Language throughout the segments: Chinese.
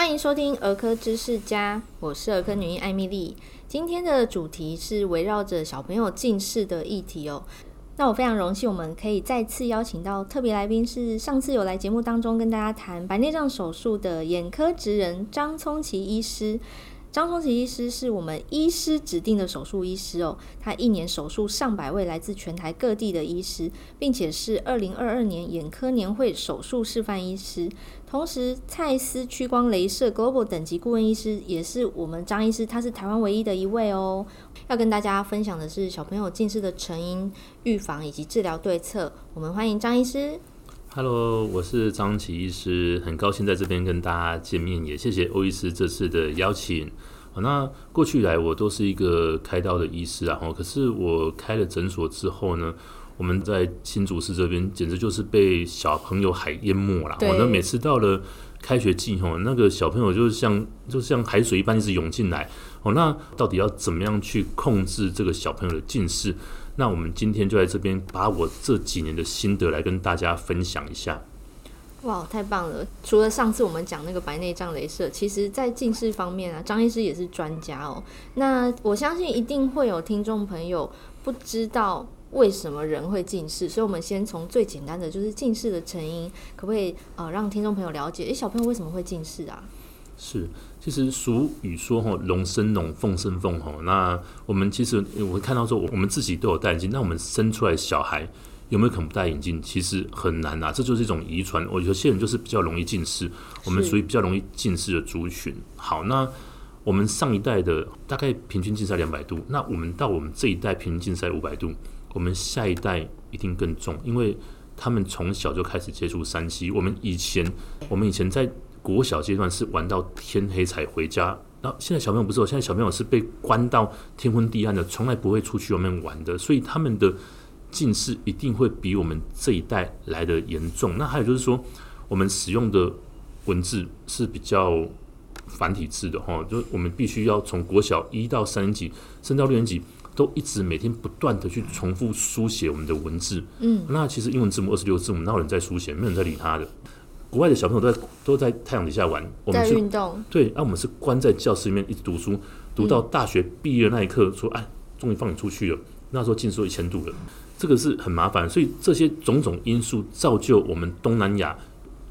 欢迎收听儿科知识家，我是儿科女医艾米丽。今天的主题是围绕着小朋友近视的议题哦。那我非常荣幸，我们可以再次邀请到特别来宾，是上次有来节目当中跟大家谈白内障手术的眼科职人张聪奇医师。张聪奇医师是我们医师指定的手术医师哦，他一年手术上百位来自全台各地的医师，并且是二零二二年眼科年会手术示范医师，同时蔡司屈光镭射 Global 等级顾问医师，也是我们张医师，他是台湾唯一的一位哦。要跟大家分享的是小朋友近视的成因、预防以及治疗对策，我们欢迎张医师。Hello，我是张琪医师，很高兴在这边跟大家见面，也谢谢欧医师这次的邀请。那过去以来我都是一个开刀的医师啊，可是我开了诊所之后呢，我们在新竹市这边简直就是被小朋友海淹没了。我呢每次到了开学季吼，那个小朋友就是像就像海水一般一直涌进来。哦，那到底要怎么样去控制这个小朋友的近视？那我们今天就在这边把我这几年的心得来跟大家分享一下。哇，太棒了！除了上次我们讲那个白内障镭射，其实在近视方面啊，张医师也是专家哦。那我相信一定会有听众朋友不知道为什么人会近视，所以我们先从最简单的就是近视的成因，可不可以呃让听众朋友了解？诶，小朋友为什么会近视啊？是，其实俗语说哈，龙生龙，凤生凤哈。那我们其实我会看到说，我们自己都有戴眼镜，那我们生出来小孩有没有可能不戴眼镜？其实很难啊，这就是一种遗传。我有些人就是比较容易近视，我们属于比较容易近视的族群。好，那我们上一代的大概平均近视两百度，那我们到我们这一代平均近视五百度，我们下一代一定更重，因为他们从小就开始接触三 C。我们以前，我们以前在。国小阶段是玩到天黑才回家，那现在小朋友不是，现在小朋友是被关到天昏地暗的，从来不会出去外面玩的，所以他们的近视一定会比我们这一代来的严重。那还有就是说，我们使用的文字是比较繁体字的哈，就我们必须要从国小一到三年级，升到六年级，都一直每天不断的去重复书写我们的文字。嗯，那其实英文字母二十六字母，没有人在书写？没有人在理他的。国外的小朋友都在都在太阳底下玩，我们是运动。对，那、啊、我们是关在教室里面一直读书，读到大学毕业那一刻，说：“哎，终于放你出去了。”那时候近视一千度了，这个是很麻烦。所以这些种种因素造就我们东南亚，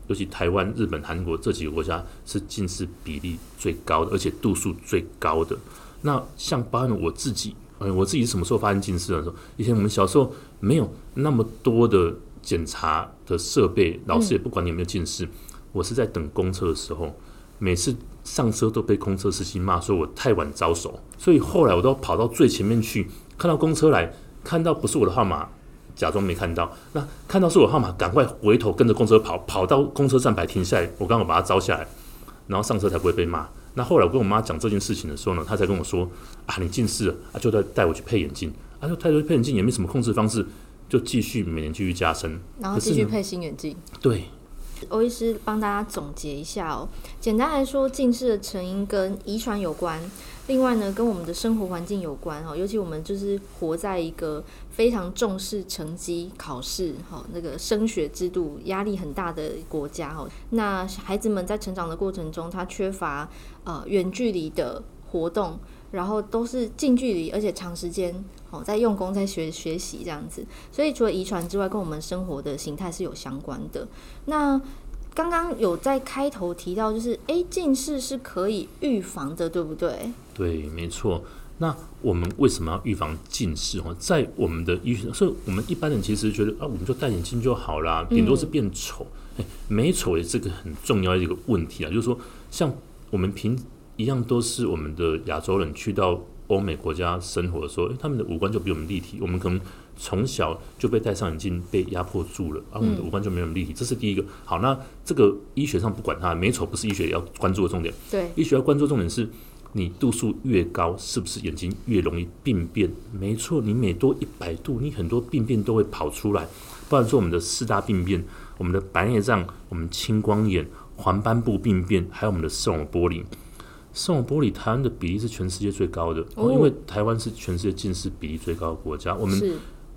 尤其台湾、日本、韩国这几个国家是近视比例最高的，而且度数最高的。那像包含我自己，嗯，我自己是什么时候发现近视的时候？以前我们小时候没有那么多的。检查的设备，老师也不管你有没有近视。嗯、我是在等公车的时候，每次上车都被公车司机骂，说我太晚招手。所以后来我都跑到最前面去，看到公车来，看到不是我的号码，假装没看到。那看到是我的号码，赶快回头跟着公车跑，跑到公车站牌停下来，我刚好把它招下来，然后上车才不会被骂。那后来我跟我妈讲这件事情的时候呢，她才跟我说：“啊，你近视了啊，就带带我去配眼镜。啊，就太多配眼镜也没什么控制方式。”就继续每年继续加深，然后继续配新眼镜。对，欧医师帮大家总结一下哦。简单来说，近视的成因跟遗传有关，另外呢，跟我们的生活环境有关哦。尤其我们就是活在一个非常重视成绩、考试哈，那个升学制度压力很大的国家哈。那孩子们在成长的过程中，他缺乏呃远距离的活动。然后都是近距离，而且长时间哦，在用功，在学学习这样子。所以除了遗传之外，跟我们生活的形态是有相关的。那刚刚有在开头提到，就是诶，近视是可以预防的，对不对？对，没错。那我们为什么要预防近视？哦，在我们的医学，所以我们一般人其实觉得啊，我们就戴眼镜就好啦，顶多是变丑。哎、嗯，美丑也是个很重要的一个问题啊，就是说，像我们平。一样都是我们的亚洲人去到欧美国家生活的时候，诶，他们的五官就比我们立体。我们可能从小就被戴上眼镜，被压迫住了，而我们的五官就没有那么立体。这是第一个。好，那这个医学上不管它，美丑不是医学要关注的重点。对，医学要关注的重点是你度数越高，是不是眼睛越容易病变？没错，你每多一百度，你很多病变都会跑出来。不然说我们的四大病变，我们的白内障，我们青光眼、黄斑部病变，还有我们的视网膜剥离。视网玻璃，台湾的比例是全世界最高的，哦，因为台湾是全世界近视比例最高的国家。我们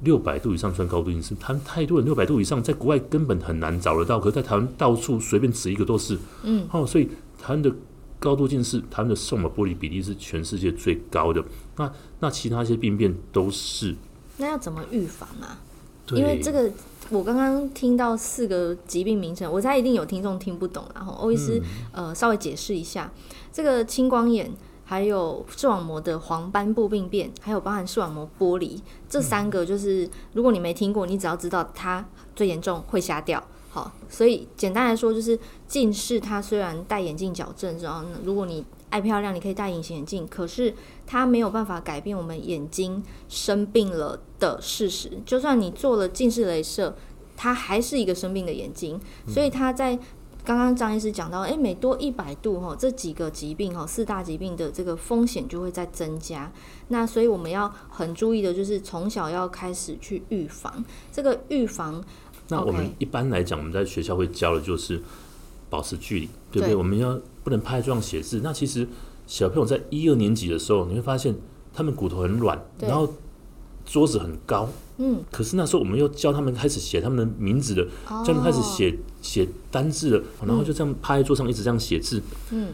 六百度以上算高度近视，他们太多人六百度以上，在国外根本很难找得到，可是在台湾到处随便指一个都是。嗯，哦，所以台湾的高度近视，台湾的视网玻璃比例是全世界最高的。那那其他一些病变都是。那要怎么预防啊？对因为这个，我刚刚听到四个疾病名称，我猜一定有听众听不懂，然后欧医师、嗯、呃稍微解释一下，这个青光眼。还有视网膜的黄斑部病变，还有包含视网膜剥离，这三个就是，如果你没听过，你只要知道它最严重会瞎掉。好，所以简单来说就是近视，它虽然戴眼镜矫正，然后如果你爱漂亮，你可以戴隐形眼镜，可是它没有办法改变我们眼睛生病了的事实。就算你做了近视雷射，它还是一个生病的眼睛，所以它在。刚刚张医师讲到，诶，每多一百度哈，这几个疾病哈，四大疾病的这个风险就会在增加。那所以我们要很注意的，就是从小要开始去预防这个预防。那我们一般来讲，我们在学校会教的就是保持距离，对不对？对我们要不能趴这样写字。那其实小朋友在一二年级的时候，你会发现他们骨头很软，然后桌子很高。嗯，可是那时候我们又教他们开始写他们的名字的，哦、教他们开始写写单字的，然后就这样趴在桌上一直这样写字，嗯，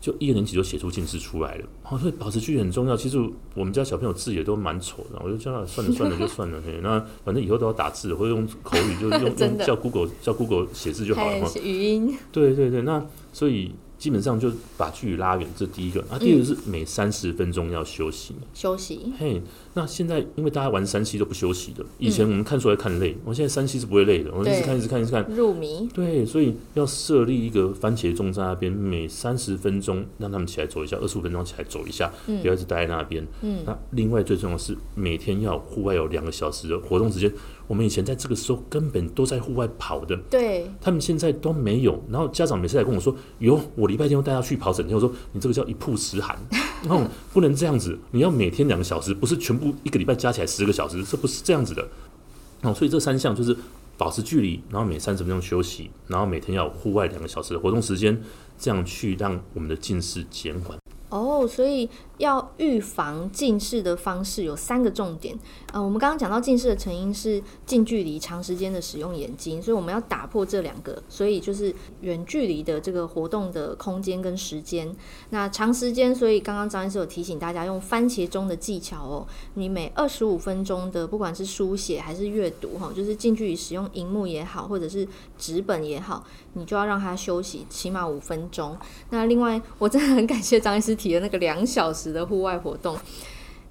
就一个年级就写出近视出来了。哦，所以保持距离很重要。其实我们家小朋友字也都蛮丑的，我就叫他算了算了就算了，那反正以后都要打字，或者用口语就用 用叫 Google 叫 Google 写字就好了嘛。语音。对对对，那所以。基本上就把距离拉远，这第一个。啊，第二个是每三十分钟要休息。休息。嘿，那现在因为大家玩三 C 都不休息的，以前我们看出来看累，我现在三 C 是不会累的，我一直看一直看一直看。入迷。对，所以要设立一个番茄钟在那边，每三十分钟让他们起来走一下，二十五分钟起来走一下，不要一直待在那边。嗯。那另外最重要的是每天要户外有两个小时的活动时间。我们以前在这个时候根本都在户外跑的，对，他们现在都没有。然后家长每次来跟我说：“哟，我礼拜天要带他去跑整天。”我说：“你这个叫一曝十寒，然后 不能这样子。你要每天两个小时，不是全部一个礼拜加起来十个小时，这不是这样子的。”哦，所以这三项就是保持距离，然后每三十分钟休息，然后每天要有户外两个小时的活动时间，这样去让我们的近视减缓。哦，所以要预防近视的方式有三个重点。呃，我们刚刚讲到近视的成因是近距离长时间的使用眼睛，所以我们要打破这两个，所以就是远距离的这个活动的空间跟时间。那长时间，所以刚刚张医师有提醒大家用番茄钟的技巧哦，你每二十五分钟的不管是书写还是阅读哈，就是近距离使用荧幕也好，或者是纸本也好，你就要让它休息起码五分钟。那另外，我真的很感谢张医师。提的那个两小时的户外活动，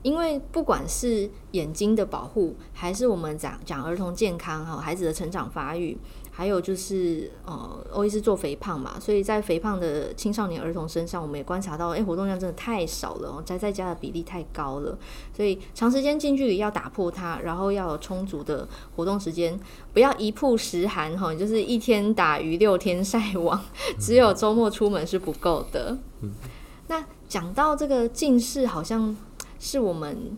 因为不管是眼睛的保护，还是我们讲讲儿童健康哈，孩子的成长发育，还有就是呃，欧医是做肥胖嘛，所以在肥胖的青少年儿童身上，我们也观察到，哎，活动量真的太少了，宅在家的比例太高了，所以长时间近距离要打破它，然后要有充足的活动时间，不要一曝十寒哈，就是一天打鱼六天晒网，只有周末出门是不够的。嗯。那讲到这个近视，好像是我们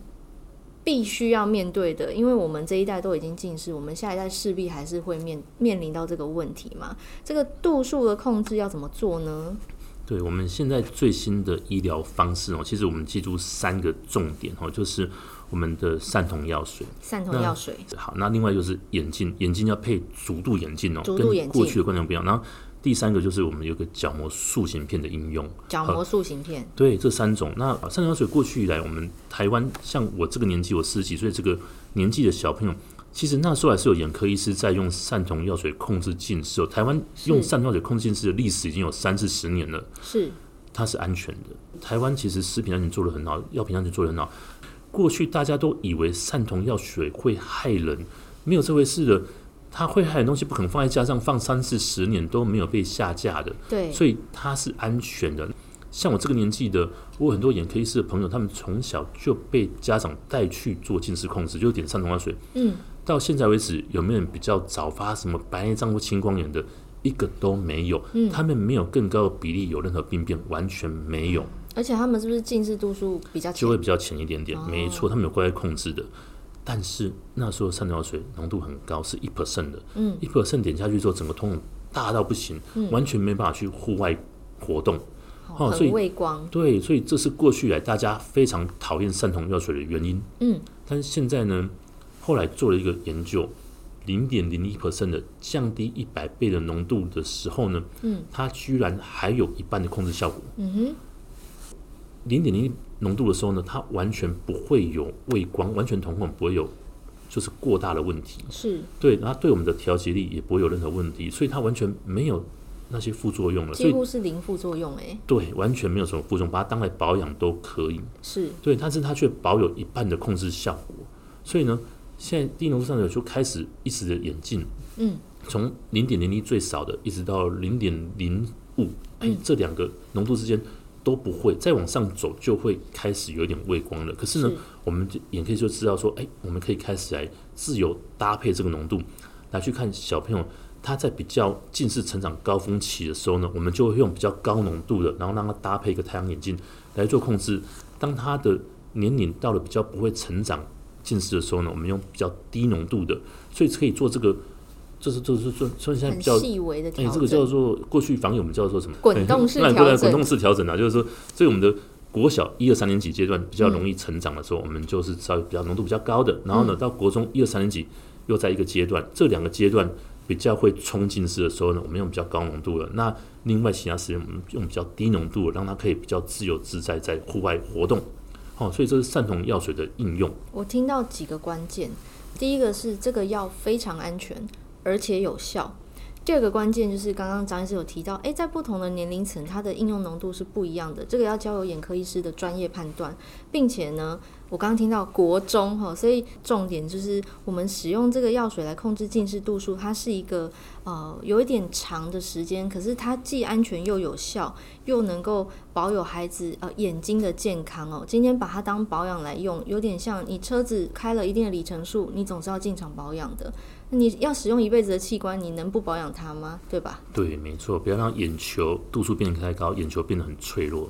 必须要面对的，因为我们这一代都已经近视，我们下一代势必还是会面面临到这个问题嘛。这个度数的控制要怎么做呢？对，我们现在最新的医疗方式哦，其实我们记住三个重点哦，就是我们的散瞳药水，散瞳药水。好，那另外就是眼镜，眼镜要配足度眼镜哦，足度眼镜，跟过去的观念不一样。然后第三个就是我们有个角膜塑形片的应用，角膜塑形片，对，这三种。那散瞳药水过去以来，我们台湾像我这个年纪，我四十几岁这个年纪的小朋友，其实那时候还是有眼科医师在用散瞳药水控制近视。台湾用散瞳药水控制近视的历史已经有三四十年了，是，它是安全的。台湾其实食品安全做得很好，药品安全做得很好。过去大家都以为散瞳药水会害人，没有这回事的。它会害的东西不可能放在架上放三四十年都没有被下架的，对，所以它是安全的。像我这个年纪的，我有很多眼科医师的朋友，他们从小就被家长带去做近视控制，就点散瞳药水。嗯，到现在为止，有没有人比较早发什么白内障或青光眼的？一个都没有。嗯，他们没有更高的比例有任何病变，完全没有。而且他们是不是近视度数比较浅？就会比较浅一点点，哦、没错，他们有乖乖控制的。但是那时候散瞳药水浓度很高，是一 percent 的，嗯，一 percent 点下去之后，整个瞳孔大到不行，嗯，完全没办法去户外活动，哦，所以畏光，对，所以这是过去来大家非常讨厌散瞳药水的原因，嗯，但是现在呢，后来做了一个研究，零点零一 percent 的降低一百倍的浓度的时候呢，嗯，它居然还有一半的控制效果。嗯哼，零点零一浓度的时候呢，它完全不会有畏光，完全瞳孔不会有就是过大的问题。是对，然后对我们的调节力也不会有任何问题，所以它完全没有那些副作用了，几乎是零副作用哎。对，完全没有什么副作用，把它当来保养都可以。是对，但是它却保有一半的控制效果，所以呢。现在低浓度上的就开始一直的演进，嗯，从零点零一最少的，一直到零点零五，哎，这两个浓度之间都不会再往上走，就会开始有点畏光了。可是呢，是我们眼科就知道说，哎，我们可以开始来自由搭配这个浓度来去看小朋友他在比较近视成长高峰期的时候呢，我们就会用比较高浓度的，然后让他搭配一个太阳眼镜来做控制。当他的年龄到了比较不会成长。近视的时候呢，我们用比较低浓度的，所以可以做这个，这是就是说，所以现在比较细微的调整。哎，这个叫做过去防疫我们叫做什么？滚动式调整。滚动式调整啊，就是说，所以我们的国小一二三年级阶段比较容易成长的时候，嗯、我们就是稍微比较浓度比较高的。然后呢，到国中一二三年级又在一个阶段，这两个阶段比较会冲近视的时候呢，我们用比较高浓度的。那另外其他时间我们用比较低浓度的，让它可以比较自由自在在户外活动。哦，所以这是散瞳药水的应用。我听到几个关键，第一个是这个药非常安全，而且有效。第二个关键就是刚刚张医师有提到，诶，在不同的年龄层，它的应用浓度是不一样的，这个要交由眼科医师的专业判断，并且呢。我刚刚听到国中哈，所以重点就是我们使用这个药水来控制近视度数，它是一个呃有一点长的时间，可是它既安全又有效，又能够保有孩子呃眼睛的健康哦。今天把它当保养来用，有点像你车子开了一定的里程数，你总是要进场保养的。你要使用一辈子的器官，你能不保养它吗？对吧？对，没错，不要让眼球度数变得太高，眼球变得很脆弱。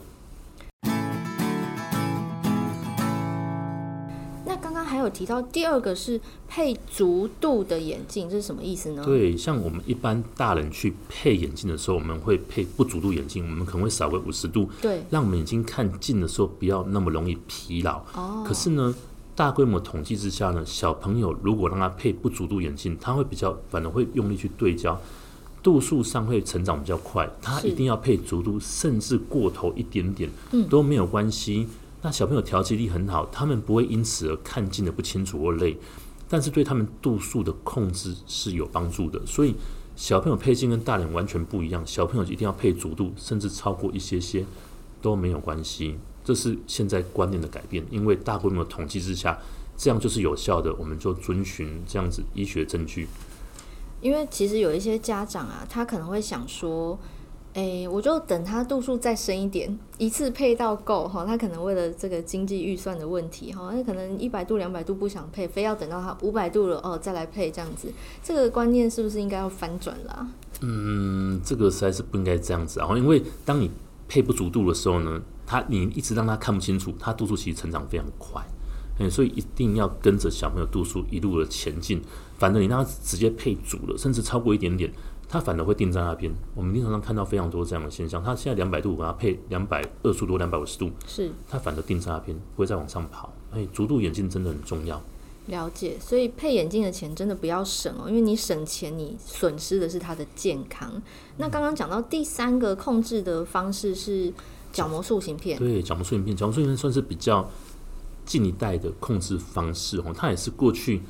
有提到第二个是配足度的眼镜，这是什么意思呢？对，像我们一般大人去配眼镜的时候，我们会配不足度眼镜，我们可能会少个五十度，对，让我们眼睛看近的时候不要那么容易疲劳。哦，可是呢，大规模统计之下呢，小朋友如果让他配不足度眼镜，他会比较反而会用力去对焦，度数上会成长比较快。他一定要配足度，甚至过头一点点，嗯，都没有关系。那小朋友调节力很好，他们不会因此而看近的不清楚或累，但是对他们度数的控制是有帮助的。所以小朋友配镜跟大人完全不一样，小朋友一定要配足度，甚至超过一些些都没有关系。这是现在观念的改变，因为大规模统计之下，这样就是有效的，我们就遵循这样子医学证据。因为其实有一些家长啊，他可能会想说。诶，我就等他度数再深一点，一次配到够哈。他可能为了这个经济预算的问题哈，那可能一百度、两百度不想配，非要等到他五百度了哦再来配这样子。这个观念是不是应该要翻转啦？嗯，这个实在是不应该这样子啊。因为当你配不足度的时候呢，他你一直让他看不清楚，他度数其实成长非常快。嗯，所以一定要跟着小朋友度数一路的前进。反正你让他直接配足了，甚至超过一点点。它反而会定在那边。我们临床上看到非常多这样的现象。它现在两百度，我给它配两百二十度、两百五十度，是它反而定在那边，不会再往上跑。哎，足度眼镜真的很重要。了解，所以配眼镜的钱真的不要省哦，因为你省钱，你损失的是它的健康。嗯、那刚刚讲到第三个控制的方式是角膜塑形片，对，角膜塑形片，角膜塑形片算是比较近一代的控制方式哦，它也是过去。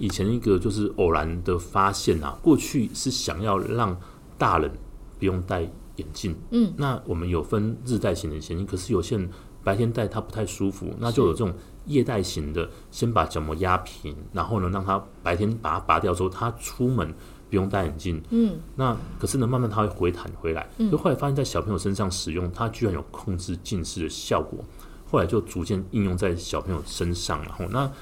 以前一个就是偶然的发现啊，过去是想要让大人不用戴眼镜，嗯，那我们有分日戴型的眼镜，可是有些人白天戴它不太舒服，那就有这种夜戴型的，先把角膜压平，然后呢让他白天把它拔掉之后，他出门不用戴眼镜，嗯，那可是呢慢慢他会回弹回来，就后来发现在小朋友身上使用，它居然有控制近视的效果，后来就逐渐应用在小朋友身上，然后那。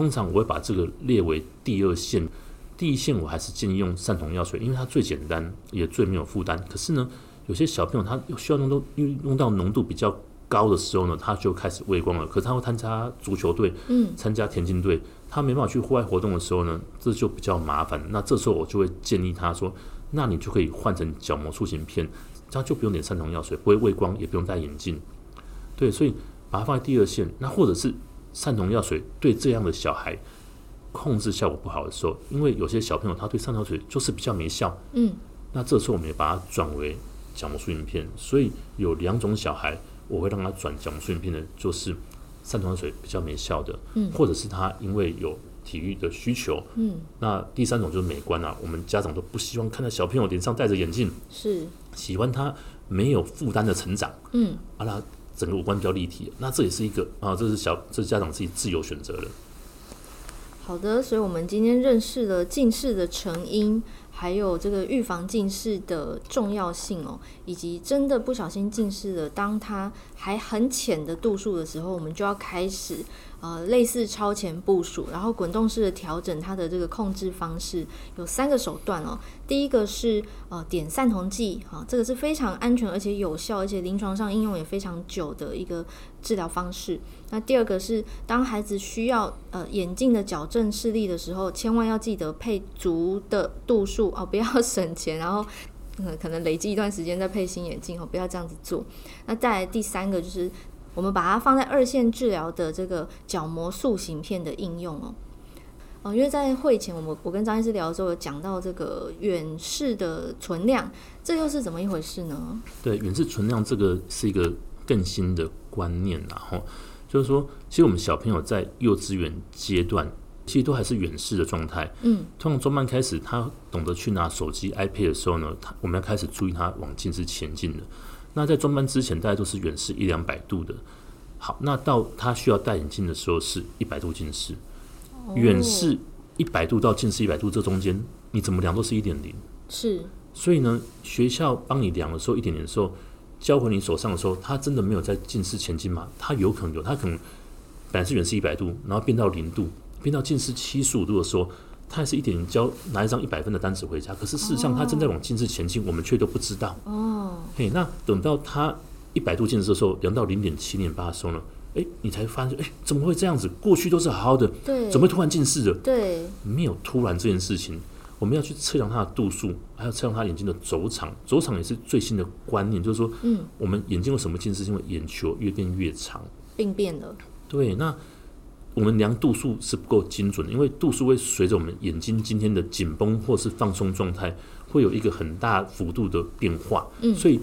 通常我会把这个列为第二线，第一线我还是建议用散瞳药水，因为它最简单，也最没有负担。可是呢，有些小朋友他需要用到用用到浓度比较高的时候呢，他就开始畏光了。可是他会参加足球队，嗯，参加田径队，他没办法去户外活动的时候呢，这就比较麻烦。那这时候我就会建议他说，那你就可以换成角膜塑形片，这样就不用点散瞳药水，不会畏光，也不用戴眼镜。对，所以把它放在第二线，那或者是。散瞳药水对这样的小孩控制效果不好的时候，因为有些小朋友他对散药水就是比较没效，嗯，那这时候我们也把它转为角膜塑形片。所以有两种小孩，我会让他转角膜塑形片的，就是三条水比较没效的，嗯，或者是他因为有体育的需求，嗯，那第三种就是美观啊，我们家长都不希望看到小朋友脸上戴着眼镜，是。喜欢他没有负担的成长，嗯，啊，那整个五官比较立体，那这也是一个啊，这是小这是家长自己自由选择的。好的，所以我们今天认识了近视的成因，还有这个预防近视的重要性哦，以及真的不小心近视了，当它还很浅的度数的时候，我们就要开始。呃，类似超前部署，然后滚动式的调整它的这个控制方式，有三个手段哦。第一个是呃点散瞳剂，哈，这个是非常安全而且有效，而且临床上应用也非常久的一个治疗方式。那第二个是当孩子需要呃眼镜的矫正视力的时候，千万要记得配足的度数哦，不要省钱，然后嗯可能累积一段时间再配新眼镜哦，不要这样子做。那再来第三个就是。我们把它放在二线治疗的这个角膜塑形片的应用哦，哦，因为在会前我们我跟张医师聊的时候有讲到这个远视的存量，这又是怎么一回事呢？对，远视存量这个是一个更新的观念，然后就是说，其实我们小朋友在幼稚园阶段，其实都还是远视的状态。嗯，通常中班开始，他懂得去拿手机、iPad 的时候呢，他我们要开始注意他往近视前进的。那在专班之前，大概都是远视一两百度的。好，那到他需要戴眼镜的时候，是一百度近视。远视一百度到近视一百度这中间，你怎么量都是一点零。是。所以呢，学校帮你量的时候，一点零的时候，交回你手上的时候，他真的没有在近视前进吗？他有可能有，他可能本来是远视一百度，然后变到零度，变到近视七十五度的时候。他还是一点零交拿一张一百分的单子回家，可是事实上他正在往近视前进，我们却都不知道。哦，嘿，那等到他一百度近视的时候，量到零点七、零点八的时候呢？哎，你才发现，哎，怎么会这样子？过去都是好好的，对，怎么会突然近视了？对，没有突然这件事情，我们要去测量他的度数，还要测量他眼睛的轴长。轴长也是最新的观念，就是说，嗯，我们眼睛为什么近视？是因为眼球越变越长，病变了。对，那。我们量度数是不够精准的，因为度数会随着我们眼睛今天的紧绷或是放松状态，会有一个很大幅度的变化。嗯，所以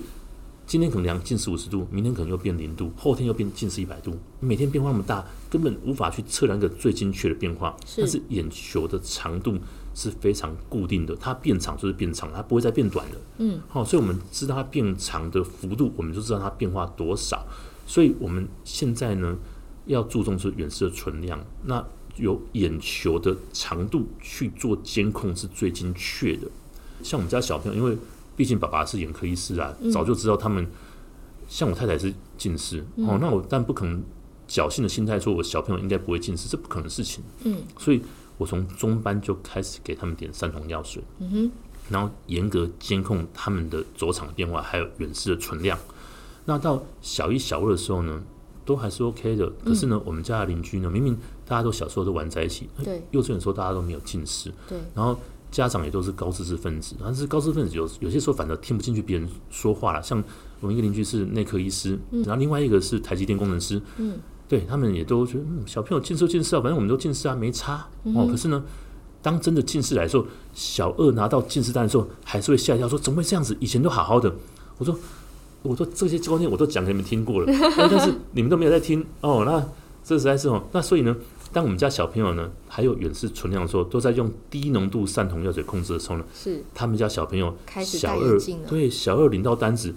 今天可能量近视五十度，明天可能又变零度，后天又变近视一百度。每天变化那么大，根本无法去测量一个最精确的变化。是，但是眼球的长度是非常固定的，它变长就是变长，它不会再变短了。嗯，好，所以我们知道它变长的幅度，我们就知道它变化多少。所以我们现在呢，要注重是远视的存量，那有眼球的长度去做监控是最精确的。像我们家小朋友，因为毕竟爸爸是眼科医师啊，早就知道他们。像我太太是近视哦，那我但不可能侥幸的心态说，我小朋友应该不会近视，这不可能的事情。嗯，所以我从中班就开始给他们点散瞳药水，嗯哼，然后严格监控他们的轴场变化，还有远视的存量。那到小一、小二的时候呢，都还是 OK 的，可是呢，嗯、我们家的邻居呢，明明大家都小时候都玩在一起，对，幼稚园的时候大家都没有近视，对，然后家长也都是高知识分子，但是高知识分子有有些时候反而听不进去别人说话了。像我们一个邻居是内科医师，嗯、然后另外一个是台积电工程师，嗯，对他们也都觉得，嗯，小朋友近视近视啊，反正我们都近视啊，没差、嗯、哦。可是呢，当真的近视来的时候，小二拿到近视单的时候，还是会吓一跳，说怎么会这样子？以前都好好的。我说。我说这些观念我都讲给你们听过了，但是你们都没有在听哦。那这实在是哦。那所以呢，当我们家小朋友呢还有远视存量的时候，都在用低浓度散瞳药水控制的时候呢，是他们家小朋友小二对小二领到单子，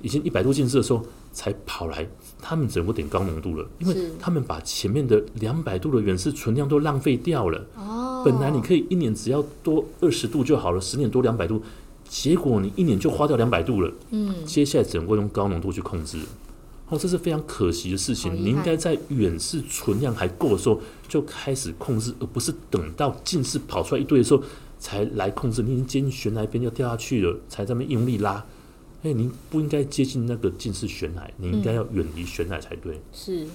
已经一百度近视的时候才跑来，他们只能够点高浓度了，因为他们把前面的两百度的远视存量都浪费掉了。哦，本来你可以一年只要多二十度就好了，十年多两百度。结果你一年就花掉两百度了，嗯，接下来只能够用高浓度去控制，哦，这是非常可惜的事情。你应该在远视存量还够的时候就开始控制，而不是等到近视跑出来一堆的时候才来控制。你已经接近悬崖边要掉下去了，才在那边用力拉。哎，您不应该接近那个近视悬崖，你应该要远离悬崖才对。是，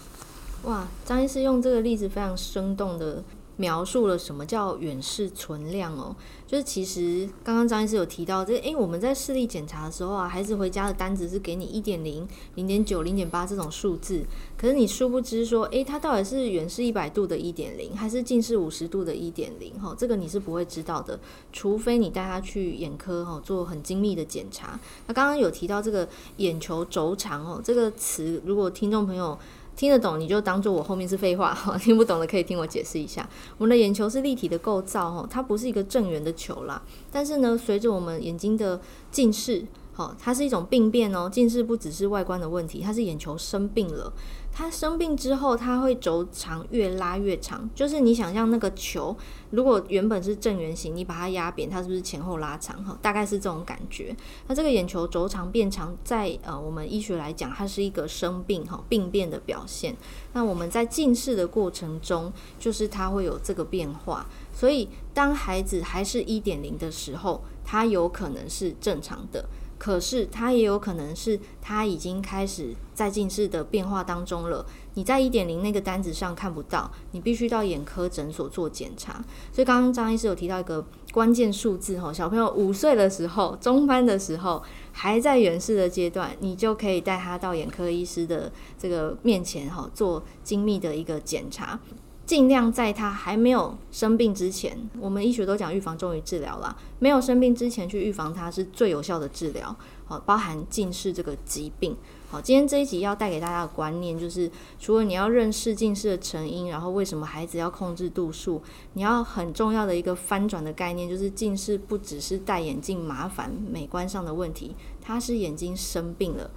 哇，张医师用这个例子非常生动的。描述了什么叫远视存量哦。就是其实刚刚张医师有提到，这诶、我们在视力检查的时候啊，孩子回家的单子是给你一点零、零点九、零点八这种数字，可是你殊不知说，诶、欸，他到底是远视一百度的一点零，还是近视五十度的一点零？哈，这个你是不会知道的，除非你带他去眼科哈做很精密的检查。那刚刚有提到这个眼球轴长哦，这个词如果听众朋友。听得懂你就当做我后面是废话哈，听不懂的可以听我解释一下。我们的眼球是立体的构造哈，它不是一个正圆的球啦。但是呢，随着我们眼睛的近视，好，它是一种病变哦。近视不只是外观的问题，它是眼球生病了。它生病之后，它会轴长越拉越长，就是你想象那个球，如果原本是正圆形，你把它压扁，它是不是前后拉长？哈，大概是这种感觉。那这个眼球轴长变长，在呃我们医学来讲，它是一个生病哈病变的表现。那我们在近视的过程中，就是它会有这个变化。所以当孩子还是一点零的时候，它有可能是正常的。可是它也有可能是它已经开始在近视的变化当中了。你在一点零那个单子上看不到，你必须到眼科诊所做检查。所以刚刚张医师有提到一个关键数字哈，小朋友五岁的时候，中班的时候还在远视的阶段，你就可以带他到眼科医师的这个面前哈，做精密的一个检查。尽量在他还没有生病之前，我们医学都讲预防重于治疗啦。没有生病之前去预防它是最有效的治疗。好，包含近视这个疾病。好，今天这一集要带给大家的观念就是，除了你要认识近视的成因，然后为什么孩子要控制度数，你要很重要的一个翻转的概念，就是近视不只是戴眼镜麻烦美观上的问题，它是眼睛生病了。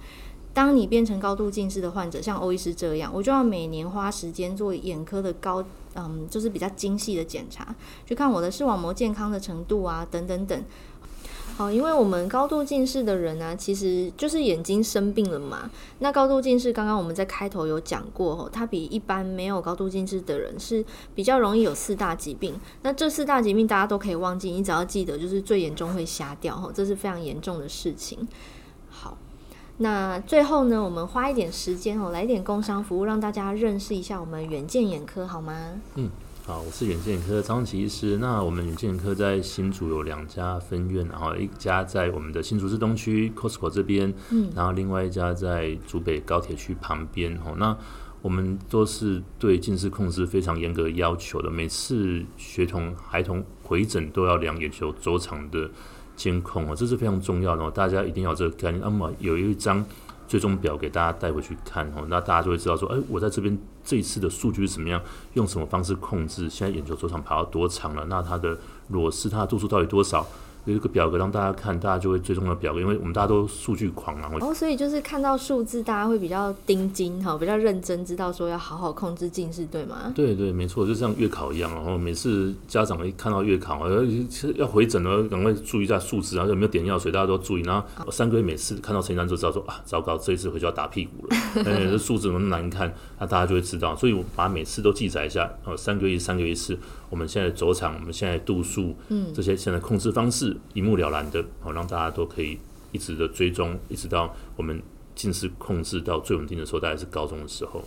当你变成高度近视的患者，像欧医师这样，我就要每年花时间做眼科的高，嗯，就是比较精细的检查，去看我的视网膜健康的程度啊，等等等。好，因为我们高度近视的人呢、其实就是眼睛生病了嘛。那高度近视，刚刚我们在开头有讲过，它比一般没有高度近视的人是比较容易有四大疾病。那这四大疾病大家都可以忘记，你只要记得，就是最严重会瞎掉，吼，这是非常严重的事情。好。那最后呢，我们花一点时间哦，来一点工商服务，让大家认识一下我们远见眼科，好吗？嗯，好，我是远见眼科的张启医师。那我们远见眼科在新竹有两家分院，然后一家在我们的新竹市东区 Costco 这边，嗯，然后另外一家在竹北高铁区旁边。哦，那我们都是对近视控制非常严格要求的，每次学童孩童回诊都要量眼球周长的。监控哦，这是非常重要的哦，大家一定要这个概念。那么有一张最终表给大家带回去看哦，那大家就会知道说，哎，我在这边这一次的数据是怎么样，用什么方式控制，现在眼球轴长跑到多长了，那它的裸视它的度数到底多少？有一个表格让大家看，大家就会追踪的表格，因为我们大家都数据狂啊。哦，所以就是看到数字，大家会比较盯紧哈，比较认真，知道说要好好控制近视，对吗？对对，没错，就像月考一样。然后每次家长一看到月考，呃，要回诊了，赶快注意一下数字，然后有没有点药水，大家都要注意。然后三个月每次看到成绩单就知道说啊，糟糕，这一次回去要打屁股了。哎，这数字怎么难看？那大家就会知道。所以我把每次都记载一下，呃，三个月三个月一次。我们现在走场，我们现在度数，嗯，这些现在控制方式一目了然的，好让大家都可以一直的追踪，一直到我们近视控制到最稳定的时候，大概是高中的时候。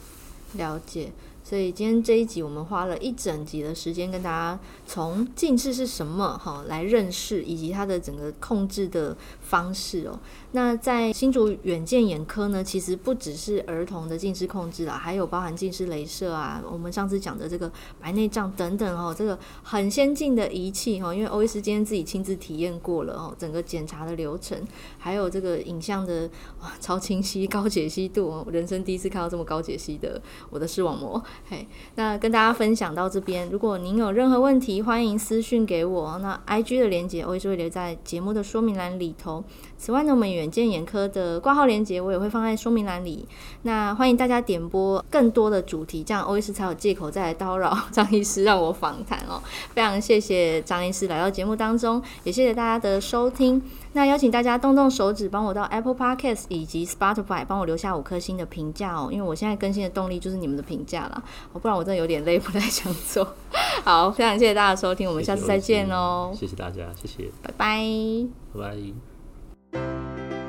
了解。所以今天这一集，我们花了一整集的时间，跟大家从近视是什么哈来认识，以及它的整个控制的方式哦。那在新竹远见眼科呢，其实不只是儿童的近视控制啦，还有包含近视雷射啊，我们上次讲的这个白内障等等哦，这个很先进的仪器哈，因为欧医师今天自己亲自体验过了哦，整个检查的流程，还有这个影像的哇超清晰、高解析度哦，人生第一次看到这么高解析的我的视网膜。嘿，那跟大家分享到这边，如果您有任何问题，欢迎私讯给我。那 IG 的连接我也是会留在节目的说明栏里头。此外呢，我们远见眼科的挂号链接我也会放在说明栏里。那欢迎大家点播更多的主题，这样欧医师才有借口再来叨扰张医师让我访谈哦。非常谢谢张医师来到节目当中，也谢谢大家的收听。那邀请大家动动手指，帮我到 Apple Podcast 以及 Spotify 帮我留下五颗星的评价哦，因为我现在更新的动力就是你们的评价啦，不然我真的有点累，不太想做。好，非常谢谢大家的收听，我们下次再见哦。谢谢大家，谢谢，拜拜，拜拜。Música